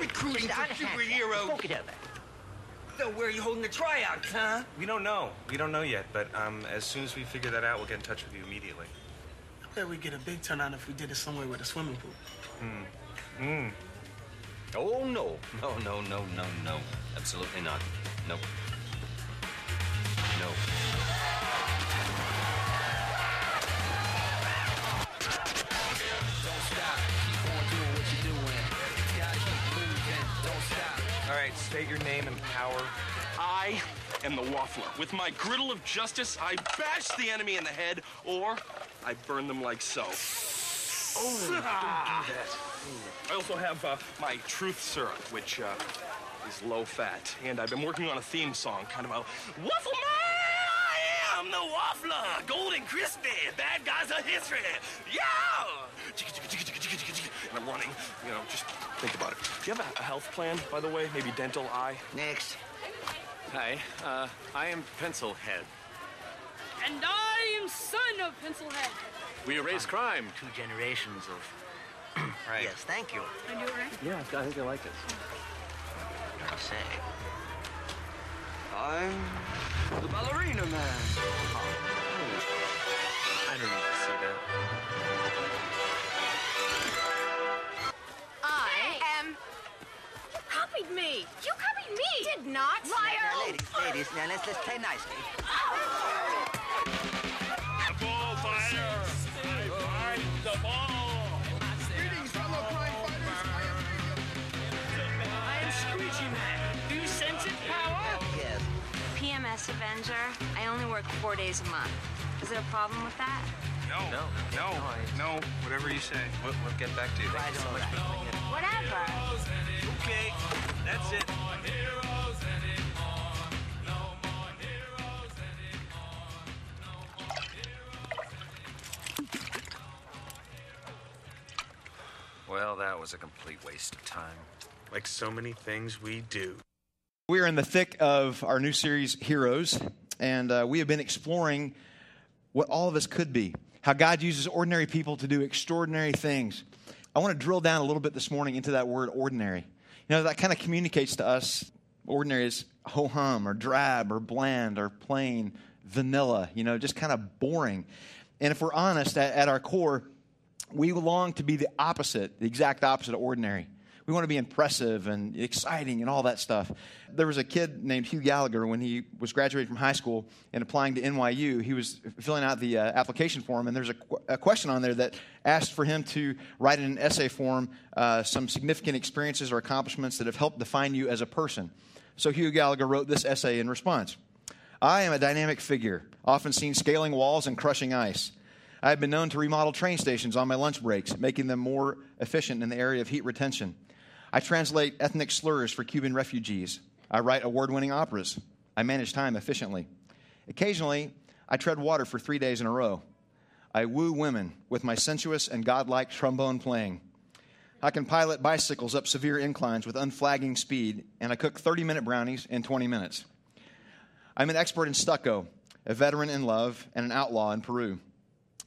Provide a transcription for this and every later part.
recruiting for superhero. superheroes. So where are you holding the tryouts, huh? We don't know. We don't know yet, but um, as soon as we figure that out, we'll get in touch with you immediately. I bet we'd get a big turnout if we did it somewhere with a swimming pool. Hmm. Hmm. Oh, no. No, no, no, no, no. Absolutely not. Nope. All right, state your name and power. I am the Waffler. With my griddle of justice, I bash the enemy in the head, or I burn them like so. Oh, don't do that. I also have uh, my truth syrup, which uh, is low fat, and I've been working on a theme song, kind of a Waffle Man. I am the Waffler, golden crispy, bad guys are history. Yeah. And I'm running. You know, just think about it. Do you have a, a health plan, by the way? Maybe dental, eye. Next. Hi, uh, I am Pencilhead. And I am son of Pencilhead. We erase crime. Two generations of. right. Yes, thank you. I do it right. Yeah, I think I like this. I say. I'm the ballerina man. I don't need to see that. You copied me. You copied me. Did not. Now, Liar. ladies, ladies, now let's let's play nicely. Ball fighter. I find the ball. Greetings, fellow crime fighters. I am Screechy Man. Do you sense its power? Yes. PMS Avenger. I only work four days a month. Is there a problem with that? No, No. no, No, I- no. Whatever you say. We'll, we'll get back to you. Thank Right, you so much right. for coming in. Whatever. Okay, that's it. Well, that was a complete waste of time. Like so many things we do. We are in the thick of our new series, Heroes, and uh, we have been exploring what all of us could be, how God uses ordinary people to do extraordinary things. I want to drill down a little bit this morning into that word ordinary. You know, that kind of communicates to us ordinary is ho hum or drab or bland or plain, vanilla, you know, just kind of boring. And if we're honest, at, at our core, we long to be the opposite, the exact opposite of ordinary. We want to be impressive and exciting and all that stuff. There was a kid named Hugh Gallagher when he was graduating from high school and applying to NYU. He was filling out the uh, application form, and there's a, qu- a question on there that asked for him to write in an essay form uh, some significant experiences or accomplishments that have helped define you as a person. So Hugh Gallagher wrote this essay in response. I am a dynamic figure, often seen scaling walls and crushing ice. I have been known to remodel train stations on my lunch breaks, making them more efficient in the area of heat retention. I translate ethnic slurs for Cuban refugees. I write award winning operas. I manage time efficiently. Occasionally, I tread water for three days in a row. I woo women with my sensuous and godlike trombone playing. I can pilot bicycles up severe inclines with unflagging speed, and I cook 30 minute brownies in 20 minutes. I'm an expert in stucco, a veteran in love, and an outlaw in Peru.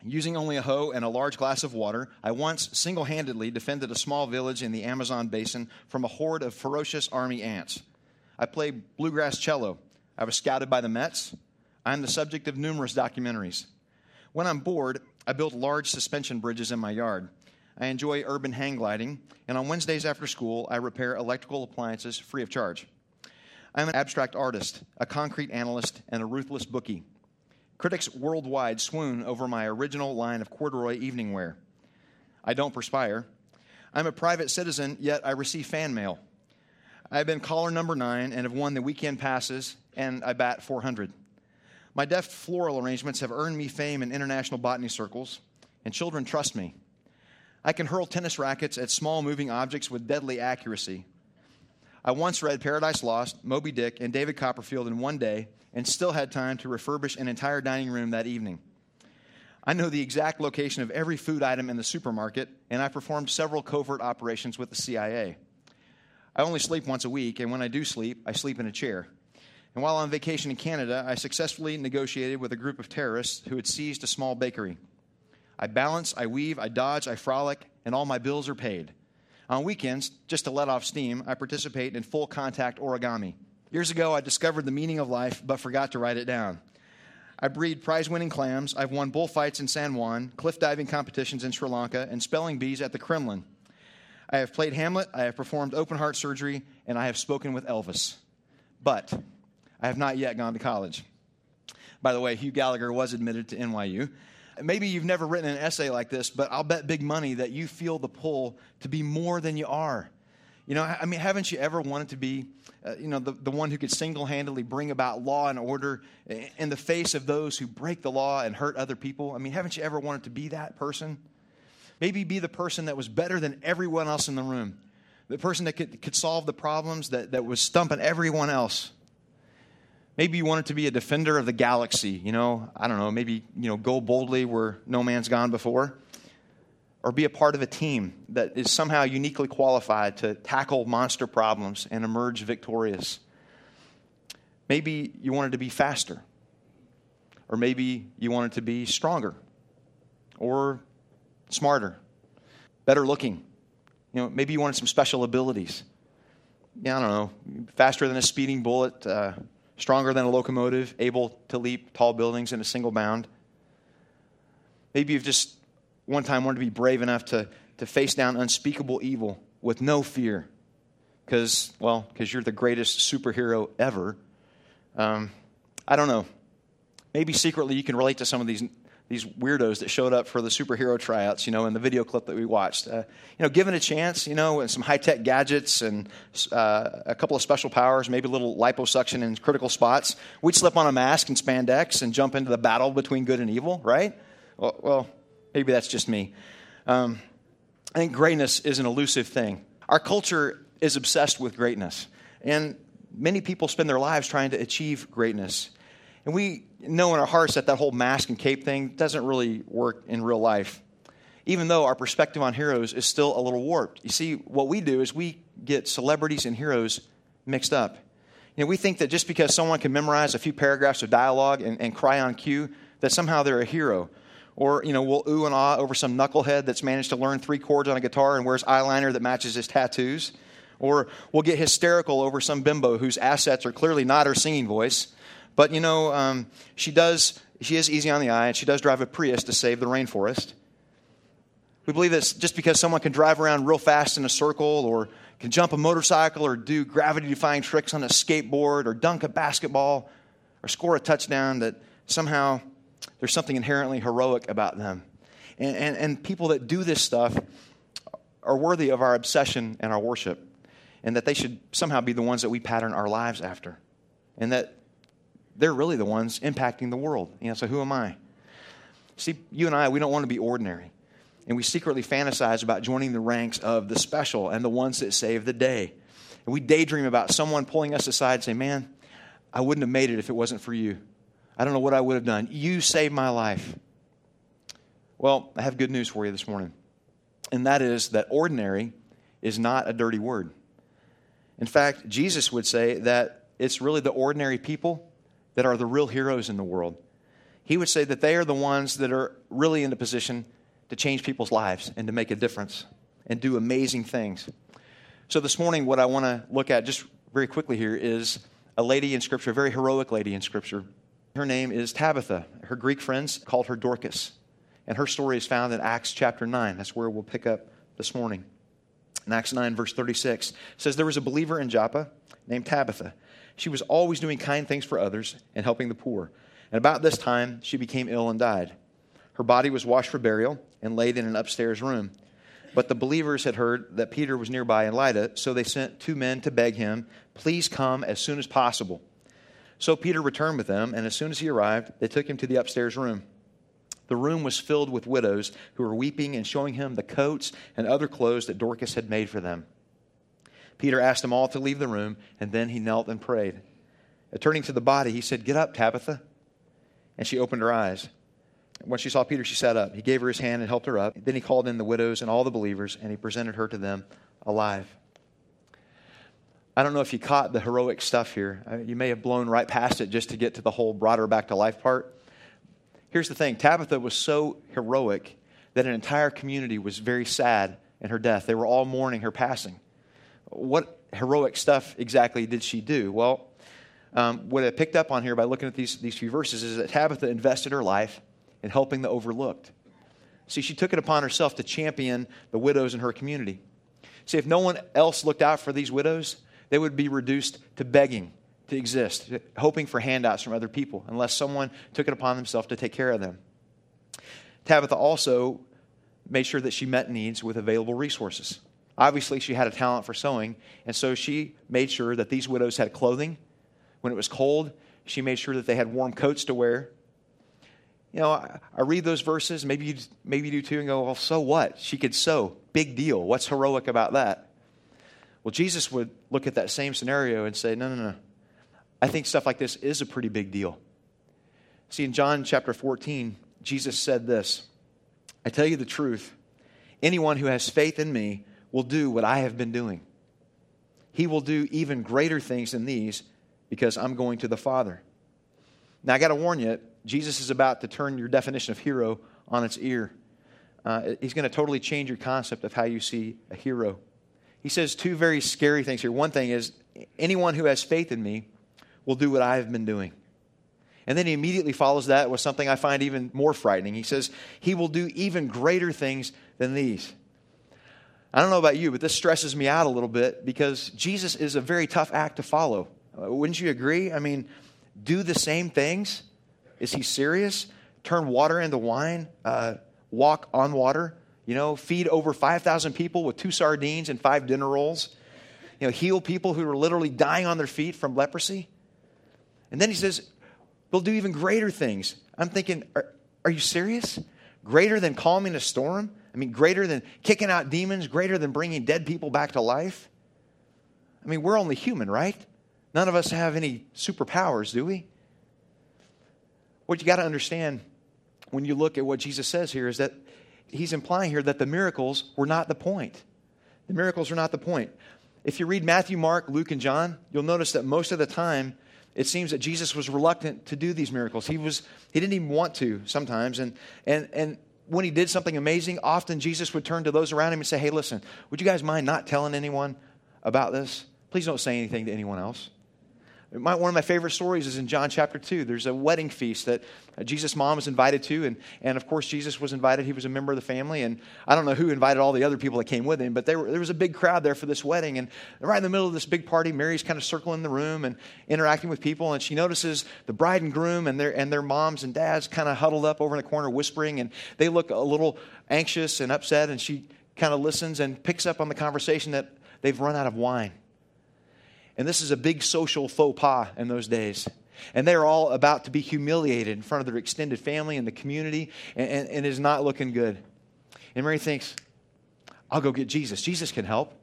Using only a hoe and a large glass of water, I once single handedly defended a small village in the Amazon basin from a horde of ferocious army ants. I play bluegrass cello. I was scouted by the Mets. I am the subject of numerous documentaries. When I'm bored, I build large suspension bridges in my yard. I enjoy urban hang gliding, and on Wednesdays after school, I repair electrical appliances free of charge. I'm an abstract artist, a concrete analyst, and a ruthless bookie. Critics worldwide swoon over my original line of corduroy evening wear. I don't perspire. I'm a private citizen, yet I receive fan mail. I've been caller number nine and have won the weekend passes, and I bat 400. My deft floral arrangements have earned me fame in international botany circles, and children trust me. I can hurl tennis rackets at small moving objects with deadly accuracy. I once read Paradise Lost, Moby Dick, and David Copperfield in one day and still had time to refurbish an entire dining room that evening. I know the exact location of every food item in the supermarket, and I performed several covert operations with the CIA. I only sleep once a week, and when I do sleep, I sleep in a chair. And while on vacation in Canada, I successfully negotiated with a group of terrorists who had seized a small bakery. I balance, I weave, I dodge, I frolic, and all my bills are paid. On weekends, just to let off steam, I participate in full contact origami. Years ago, I discovered the meaning of life but forgot to write it down. I breed prize winning clams. I've won bullfights in San Juan, cliff diving competitions in Sri Lanka, and spelling bees at the Kremlin. I have played Hamlet, I have performed open heart surgery, and I have spoken with Elvis. But I have not yet gone to college. By the way, Hugh Gallagher was admitted to NYU. Maybe you've never written an essay like this, but I'll bet big money that you feel the pull to be more than you are. You know, I mean, haven't you ever wanted to be, uh, you know, the, the one who could single handedly bring about law and order in the face of those who break the law and hurt other people? I mean, haven't you ever wanted to be that person? Maybe be the person that was better than everyone else in the room, the person that could, could solve the problems that, that was stumping everyone else. Maybe you wanted to be a defender of the galaxy, you know, I don't know, maybe, you know, go boldly where no man's gone before or be a part of a team that is somehow uniquely qualified to tackle monster problems and emerge victorious. Maybe you wanted to be faster, or maybe you wanted to be stronger, or smarter, better looking. You know, maybe you wanted some special abilities. Yeah, I don't know, faster than a speeding bullet, uh, stronger than a locomotive, able to leap tall buildings in a single bound. Maybe you've just one time wanted to be brave enough to, to face down unspeakable evil with no fear because, well, because you're the greatest superhero ever. Um, I don't know. Maybe secretly you can relate to some of these these weirdos that showed up for the superhero tryouts, you know, in the video clip that we watched. Uh, you know, given a chance, you know, and some high tech gadgets and uh, a couple of special powers, maybe a little liposuction in critical spots, we'd slip on a mask and spandex and jump into the battle between good and evil, right? Well, well Maybe that's just me. Um, I think greatness is an elusive thing. Our culture is obsessed with greatness, and many people spend their lives trying to achieve greatness. And we know in our hearts that that whole mask and cape thing doesn't really work in real life, even though our perspective on heroes is still a little warped. You see, what we do is we get celebrities and heroes mixed up. You know, we think that just because someone can memorize a few paragraphs of dialogue and, and cry on cue, that somehow they're a hero or, you know, we'll ooh and ah over some knucklehead that's managed to learn three chords on a guitar and wears eyeliner that matches his tattoos. Or we'll get hysterical over some bimbo whose assets are clearly not her singing voice. But, you know, um, she does, she is easy on the eye and she does drive a Prius to save the rainforest. We believe that just because someone can drive around real fast in a circle or can jump a motorcycle or do gravity defying tricks on a skateboard or dunk a basketball or score a touchdown, that somehow there's something inherently heroic about them. And, and, and people that do this stuff are worthy of our obsession and our worship, and that they should somehow be the ones that we pattern our lives after, and that they're really the ones impacting the world. You know, so who am I? See, you and I, we don't want to be ordinary. And we secretly fantasize about joining the ranks of the special and the ones that save the day. And we daydream about someone pulling us aside and say, Man, I wouldn't have made it if it wasn't for you. I don't know what I would have done. You saved my life. Well, I have good news for you this morning, and that is that ordinary is not a dirty word. In fact, Jesus would say that it's really the ordinary people that are the real heroes in the world. He would say that they are the ones that are really in a position to change people's lives and to make a difference and do amazing things. So, this morning, what I want to look at just very quickly here is a lady in Scripture, a very heroic lady in Scripture, her name is Tabitha. Her Greek friends called her Dorcas. And her story is found in Acts chapter 9. That's where we'll pick up this morning. In Acts 9, verse 36, says, There was a believer in Joppa named Tabitha. She was always doing kind things for others and helping the poor. And about this time, she became ill and died. Her body was washed for burial and laid in an upstairs room. But the believers had heard that Peter was nearby in Lydda, so they sent two men to beg him, Please come as soon as possible. So Peter returned with them, and as soon as he arrived, they took him to the upstairs room. The room was filled with widows who were weeping and showing him the coats and other clothes that Dorcas had made for them. Peter asked them all to leave the room, and then he knelt and prayed. Turning to the body, he said, Get up, Tabitha. And she opened her eyes. When she saw Peter, she sat up. He gave her his hand and helped her up. Then he called in the widows and all the believers, and he presented her to them alive. I don't know if you caught the heroic stuff here. You may have blown right past it just to get to the whole brought her back to life part. Here's the thing Tabitha was so heroic that an entire community was very sad in her death. They were all mourning her passing. What heroic stuff exactly did she do? Well, um, what I picked up on here by looking at these, these few verses is that Tabitha invested her life in helping the overlooked. See, she took it upon herself to champion the widows in her community. See, if no one else looked out for these widows, they would be reduced to begging to exist, hoping for handouts from other people, unless someone took it upon themselves to take care of them. Tabitha also made sure that she met needs with available resources. Obviously, she had a talent for sewing, and so she made sure that these widows had clothing. When it was cold, she made sure that they had warm coats to wear. You know, I, I read those verses, maybe you, maybe you do too, and go, well, so what? She could sew. Big deal. What's heroic about that? Well, Jesus would look at that same scenario and say, no, no, no. I think stuff like this is a pretty big deal. See, in John chapter 14, Jesus said this I tell you the truth, anyone who has faith in me will do what I have been doing. He will do even greater things than these because I'm going to the Father. Now, I got to warn you, Jesus is about to turn your definition of hero on its ear. Uh, he's going to totally change your concept of how you see a hero. He says two very scary things here. One thing is, anyone who has faith in me will do what I have been doing. And then he immediately follows that with something I find even more frightening. He says, He will do even greater things than these. I don't know about you, but this stresses me out a little bit because Jesus is a very tough act to follow. Uh, wouldn't you agree? I mean, do the same things? Is he serious? Turn water into wine? Uh, walk on water? You know, feed over 5,000 people with two sardines and five dinner rolls? You know, heal people who are literally dying on their feet from leprosy? And then he says, We'll do even greater things. I'm thinking, are, are you serious? Greater than calming a storm? I mean, greater than kicking out demons, greater than bringing dead people back to life? I mean, we're only human, right? None of us have any superpowers, do we? What you got to understand when you look at what Jesus says here is that he's implying here that the miracles were not the point. The miracles are not the point. If you read Matthew, Mark, Luke, and John, you'll notice that most of the time it seems that Jesus was reluctant to do these miracles. He was he didn't even want to sometimes and and and when he did something amazing, often Jesus would turn to those around him and say, Hey, listen, would you guys mind not telling anyone about this? Please don't say anything to anyone else. My, one of my favorite stories is in John chapter 2. There's a wedding feast that uh, Jesus' mom was invited to, and, and of course, Jesus was invited. He was a member of the family, and I don't know who invited all the other people that came with him, but were, there was a big crowd there for this wedding. And right in the middle of this big party, Mary's kind of circling the room and interacting with people, and she notices the bride and groom and their, and their moms and dads kind of huddled up over in the corner whispering, and they look a little anxious and upset, and she kind of listens and picks up on the conversation that they've run out of wine. And this is a big social faux pas in those days. And they're all about to be humiliated in front of their extended family and the community, and, and, and it is not looking good. And Mary thinks, I'll go get Jesus. Jesus can help.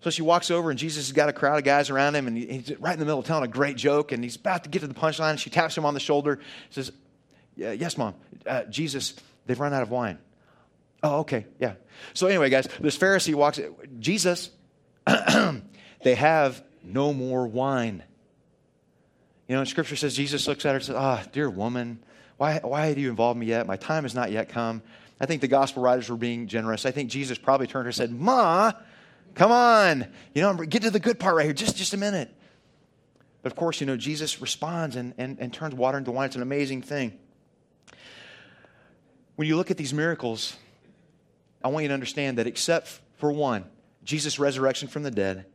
So she walks over, and Jesus has got a crowd of guys around him, and he's right in the middle of telling a great joke, and he's about to get to the punchline. And she taps him on the shoulder, says, Yes, mom, uh, Jesus, they've run out of wine. Oh, okay, yeah. So anyway, guys, this Pharisee walks, Jesus, they have no more wine. You know, Scripture says Jesus looks at her and says, Ah, oh, dear woman, why, why do you involve me yet? My time has not yet come. I think the gospel writers were being generous. I think Jesus probably turned her and said, Ma, come on. You know, get to the good part right here. Just, just a minute. But of course, you know, Jesus responds and, and, and turns water into wine. It's an amazing thing. When you look at these miracles, I want you to understand that except for one, Jesus' resurrection from the dead,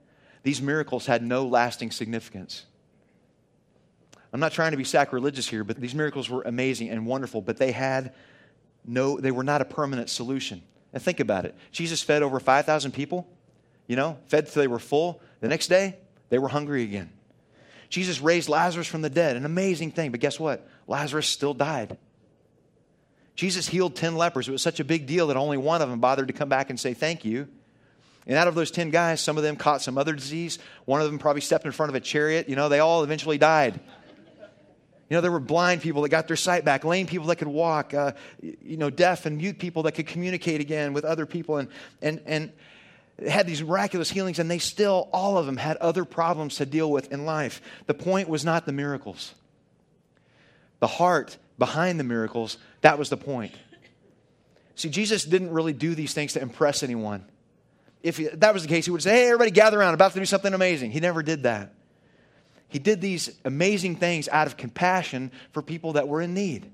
these miracles had no lasting significance. I'm not trying to be sacrilegious here, but these miracles were amazing and wonderful, but they had no, they were not a permanent solution. And think about it. Jesus fed over 5,000 people, you know, fed till they were full. The next day, they were hungry again. Jesus raised Lazarus from the dead, an amazing thing, but guess what? Lazarus still died. Jesus healed 10 lepers. It was such a big deal that only one of them bothered to come back and say thank you. And out of those 10 guys, some of them caught some other disease. One of them probably stepped in front of a chariot. You know, they all eventually died. You know, there were blind people that got their sight back, lame people that could walk, uh, you know, deaf and mute people that could communicate again with other people, and, and, and had these miraculous healings, and they still, all of them, had other problems to deal with in life. The point was not the miracles. The heart behind the miracles, that was the point. See, Jesus didn't really do these things to impress anyone. If that was the case, he would say, Hey, everybody gather around, about to do something amazing. He never did that. He did these amazing things out of compassion for people that were in need.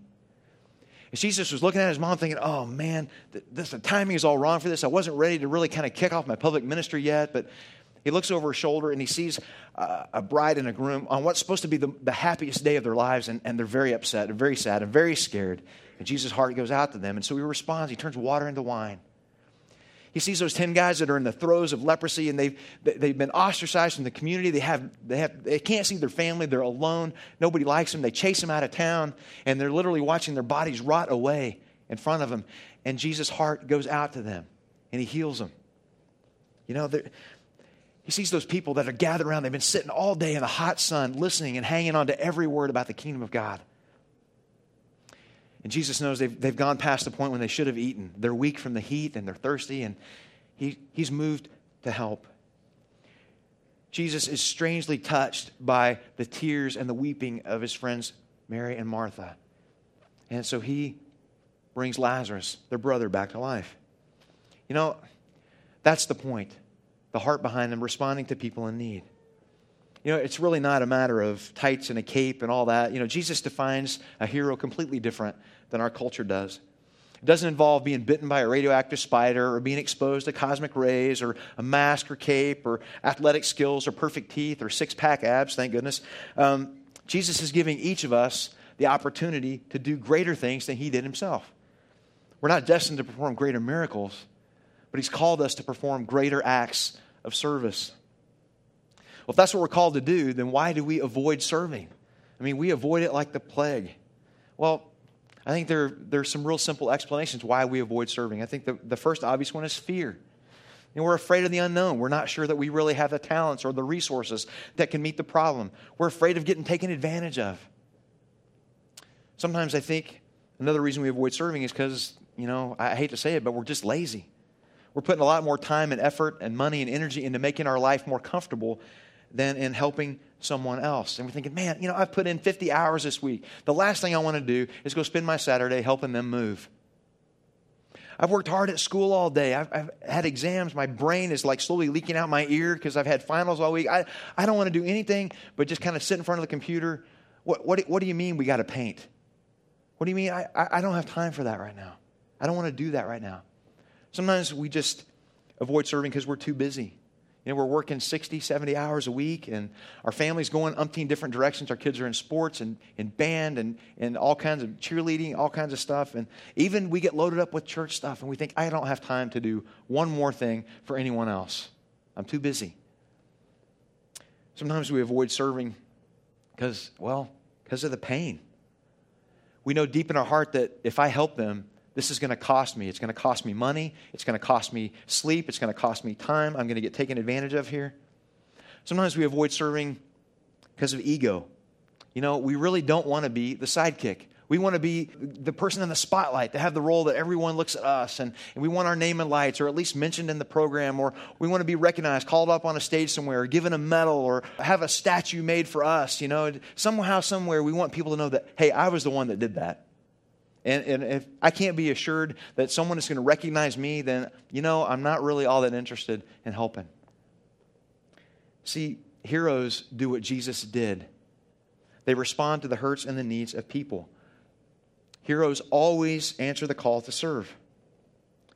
And Jesus was looking at his mom thinking, oh man, this, the timing is all wrong for this. I wasn't ready to really kind of kick off my public ministry yet. But he looks over his shoulder and he sees uh, a bride and a groom on what's supposed to be the, the happiest day of their lives. And, and they're very upset and very sad and very scared. And Jesus' heart goes out to them. And so he responds. He turns water into wine. He sees those 10 guys that are in the throes of leprosy and they've, they've been ostracized from the community. They, have, they, have, they can't see their family. They're alone. Nobody likes them. They chase them out of town and they're literally watching their bodies rot away in front of them. And Jesus' heart goes out to them and he heals them. You know, he sees those people that are gathered around. They've been sitting all day in the hot sun, listening and hanging on to every word about the kingdom of God. And Jesus knows they've, they've gone past the point when they should have eaten. They're weak from the heat and they're thirsty, and he, he's moved to help. Jesus is strangely touched by the tears and the weeping of his friends Mary and Martha. And so he brings Lazarus, their brother, back to life. You know, that's the point. The heart behind them responding to people in need. You know, it's really not a matter of tights and a cape and all that. You know, Jesus defines a hero completely different than our culture does. It doesn't involve being bitten by a radioactive spider or being exposed to cosmic rays or a mask or cape or athletic skills or perfect teeth or six pack abs, thank goodness. Um, Jesus is giving each of us the opportunity to do greater things than he did himself. We're not destined to perform greater miracles, but he's called us to perform greater acts of service. Well, if that's what we're called to do, then why do we avoid serving? I mean, we avoid it like the plague. Well, I think there, there are some real simple explanations why we avoid serving. I think the, the first obvious one is fear. And we're afraid of the unknown. We're not sure that we really have the talents or the resources that can meet the problem. We're afraid of getting taken advantage of. Sometimes I think another reason we avoid serving is because, you know, I hate to say it, but we're just lazy. We're putting a lot more time and effort and money and energy into making our life more comfortable than in helping someone else. And we're thinking, man, you know, I've put in 50 hours this week. The last thing I want to do is go spend my Saturday helping them move. I've worked hard at school all day. I've, I've had exams. My brain is like slowly leaking out my ear because I've had finals all week. I, I don't want to do anything but just kind of sit in front of the computer. What, what, what do you mean we got to paint? What do you mean? I, I don't have time for that right now. I don't want to do that right now. Sometimes we just avoid serving because we're too busy. Know, we're working 60, 70 hours a week, and our family's going umpteen different directions. Our kids are in sports and in band and, and all kinds of cheerleading, all kinds of stuff. And even we get loaded up with church stuff, and we think, I don't have time to do one more thing for anyone else. I'm too busy. Sometimes we avoid serving because, well, because of the pain. We know deep in our heart that if I help them, this is going to cost me. It's going to cost me money. It's going to cost me sleep. It's going to cost me time. I'm going to get taken advantage of here. Sometimes we avoid serving because of ego. You know, we really don't want to be the sidekick. We want to be the person in the spotlight, to have the role that everyone looks at us, and, and we want our name and lights, or at least mentioned in the program, or we want to be recognized, called up on a stage somewhere, or given a medal, or have a statue made for us. You know, somehow, somewhere, we want people to know that, hey, I was the one that did that. And, and if I can't be assured that someone is going to recognize me, then, you know, I'm not really all that interested in helping. See, heroes do what Jesus did they respond to the hurts and the needs of people. Heroes always answer the call to serve.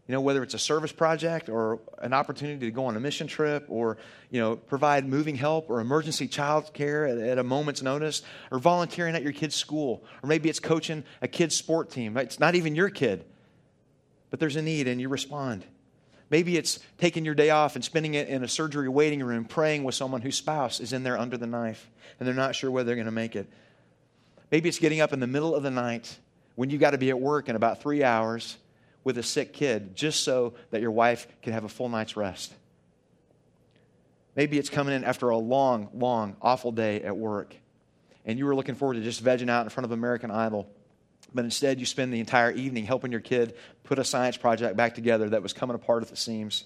You know, whether it's a service project or an opportunity to go on a mission trip or, you know, provide moving help or emergency child care at, at a moment's notice or volunteering at your kid's school or maybe it's coaching a kid's sport team. It's not even your kid, but there's a need and you respond. Maybe it's taking your day off and spending it in a surgery waiting room praying with someone whose spouse is in there under the knife and they're not sure whether they're going to make it. Maybe it's getting up in the middle of the night when you've got to be at work in about three hours with a sick kid just so that your wife can have a full night's rest. Maybe it's coming in after a long, long, awful day at work, and you were looking forward to just vegging out in front of American Idol. But instead, you spend the entire evening helping your kid put a science project back together that was coming apart at the seams.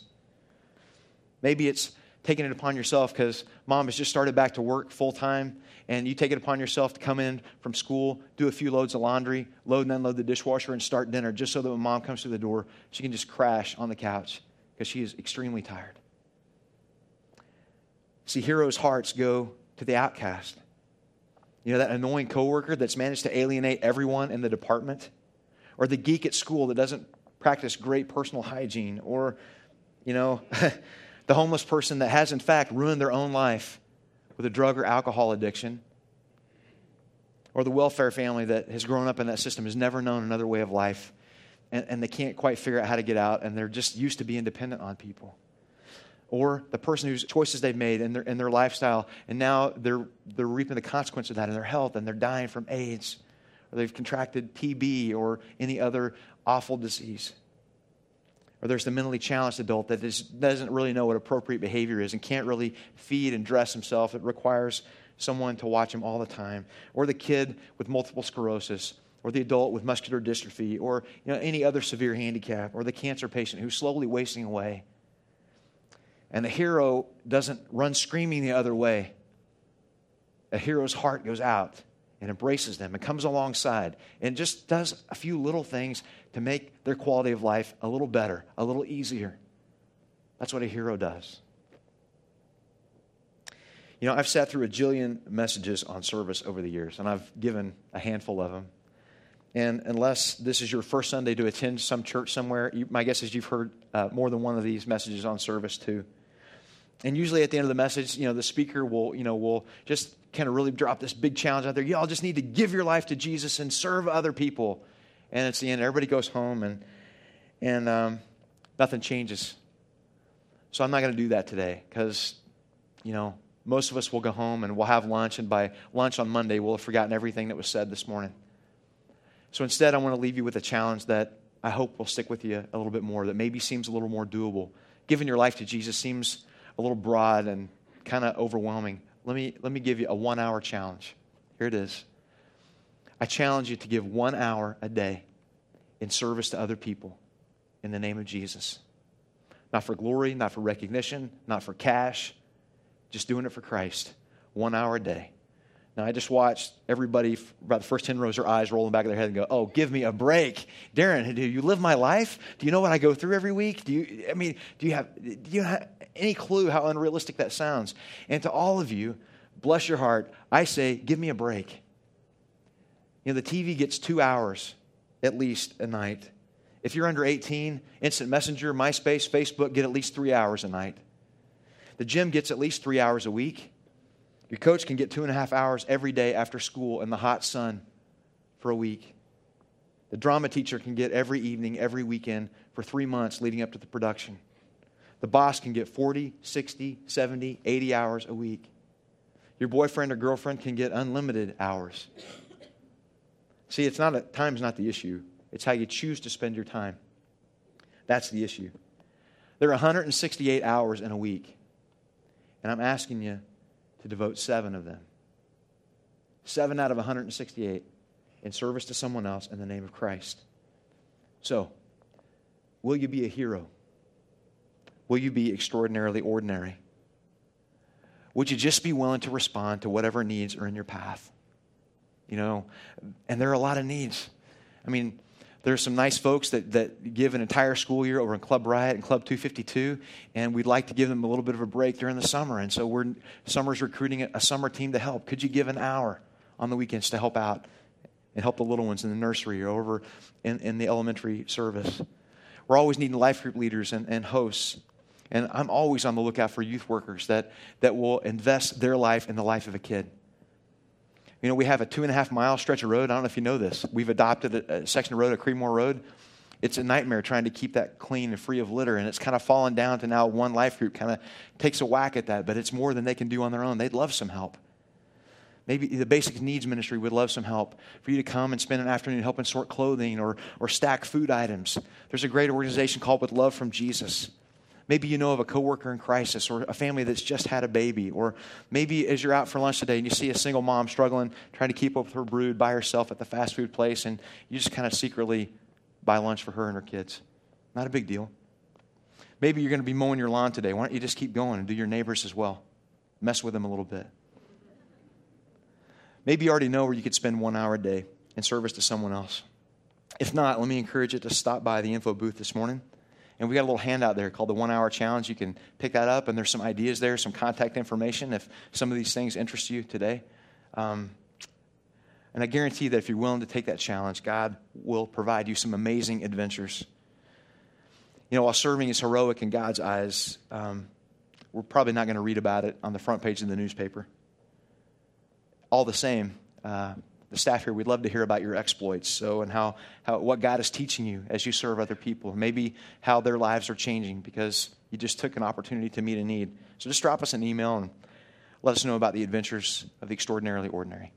Maybe it's taking it upon yourself because mom has just started back to work full time and you take it upon yourself to come in from school, do a few loads of laundry, load and unload the dishwasher, and start dinner just so that when mom comes through the door, she can just crash on the couch because she is extremely tired. See, heroes' hearts go to the outcast. You know, that annoying coworker that's managed to alienate everyone in the department, or the geek at school that doesn't practice great personal hygiene, or, you know, the homeless person that has, in fact, ruined their own life with a drug or alcohol addiction, or the welfare family that has grown up in that system, has never known another way of life, and, and they can't quite figure out how to get out, and they're just used to being dependent on people or the person whose choices they've made in their, in their lifestyle, and now they're, they're reaping the consequence of that in their health, and they're dying from AIDS, or they've contracted TB or any other awful disease. Or there's the mentally challenged adult that is, doesn't really know what appropriate behavior is and can't really feed and dress himself. It requires someone to watch him all the time. Or the kid with multiple sclerosis, or the adult with muscular dystrophy, or you know, any other severe handicap, or the cancer patient who's slowly wasting away. And the hero doesn't run screaming the other way. A hero's heart goes out and embraces them and comes alongside and just does a few little things to make their quality of life a little better, a little easier. That's what a hero does. You know, I've sat through a jillion messages on service over the years, and I've given a handful of them. And unless this is your first Sunday to attend some church somewhere, you, my guess is you've heard uh, more than one of these messages on service too. And usually at the end of the message, you know, the speaker will, you know, will just kind of really drop this big challenge out there. Y'all just need to give your life to Jesus and serve other people. And it's the end. Everybody goes home and and um, nothing changes. So I'm not going to do that today because, you know, most of us will go home and we'll have lunch, and by lunch on Monday, we'll have forgotten everything that was said this morning. So instead, I want to leave you with a challenge that I hope will stick with you a little bit more, that maybe seems a little more doable. Giving your life to Jesus seems a little broad and kind of overwhelming. Let me, let me give you a one hour challenge. Here it is. I challenge you to give one hour a day in service to other people in the name of Jesus. Not for glory, not for recognition, not for cash, just doing it for Christ. One hour a day. Now, I just watched everybody, about the first 10 rows, their eyes rolling back of their head and go, Oh, give me a break. Darren, do you live my life? Do you know what I go through every week? Do you, I mean, do you have, do you have any clue how unrealistic that sounds? And to all of you, bless your heart, I say, Give me a break. You know, the TV gets two hours at least a night. If you're under 18, Instant Messenger, MySpace, Facebook get at least three hours a night. The gym gets at least three hours a week. Your coach can get two and a half hours every day after school in the hot sun for a week. The drama teacher can get every evening, every weekend for three months leading up to the production. The boss can get 40, 60, 70, 80 hours a week. Your boyfriend or girlfriend can get unlimited hours. See, it's not a, time's not the issue. It's how you choose to spend your time. That's the issue. There are 168 hours in a week. And I'm asking you to devote seven of them. Seven out of 168 in service to someone else in the name of Christ. So, will you be a hero? Will you be extraordinarily ordinary? Would you just be willing to respond to whatever needs are in your path? You know, and there are a lot of needs. I mean, there's some nice folks that, that give an entire school year over in Club Riot and Club 252, and we'd like to give them a little bit of a break during the summer. And so we're summer's recruiting a, a summer team to help. Could you give an hour on the weekends to help out and help the little ones in the nursery or over in, in the elementary service? We're always needing life group leaders and, and hosts. And I'm always on the lookout for youth workers that, that will invest their life in the life of a kid. You know, we have a two and a half mile stretch of road. I don't know if you know this. We've adopted a, a section of road, a Creedmoor Road. It's a nightmare trying to keep that clean and free of litter. And it's kind of fallen down to now one life group kind of takes a whack at that, but it's more than they can do on their own. They'd love some help. Maybe the basic needs ministry would love some help for you to come and spend an afternoon helping sort clothing or, or stack food items. There's a great organization called With Love from Jesus. Maybe you know of a coworker in crisis or a family that's just had a baby. Or maybe as you're out for lunch today and you see a single mom struggling, trying to keep up with her brood by herself at the fast food place, and you just kind of secretly buy lunch for her and her kids. Not a big deal. Maybe you're going to be mowing your lawn today. Why don't you just keep going and do your neighbors as well? Mess with them a little bit. Maybe you already know where you could spend one hour a day in service to someone else. If not, let me encourage you to stop by the info booth this morning And we got a little handout there called the One Hour Challenge. You can pick that up, and there's some ideas there, some contact information if some of these things interest you today. Um, and I guarantee that if you're willing to take that challenge, God will provide you some amazing adventures. You know, while serving is heroic in God's eyes, um, we're probably not going to read about it on the front page of the newspaper. All the same, uh, the staff here, we'd love to hear about your exploits. So, and how, how what God is teaching you as you serve other people. Maybe how their lives are changing because you just took an opportunity to meet a need. So, just drop us an email and let us know about the adventures of the extraordinarily ordinary.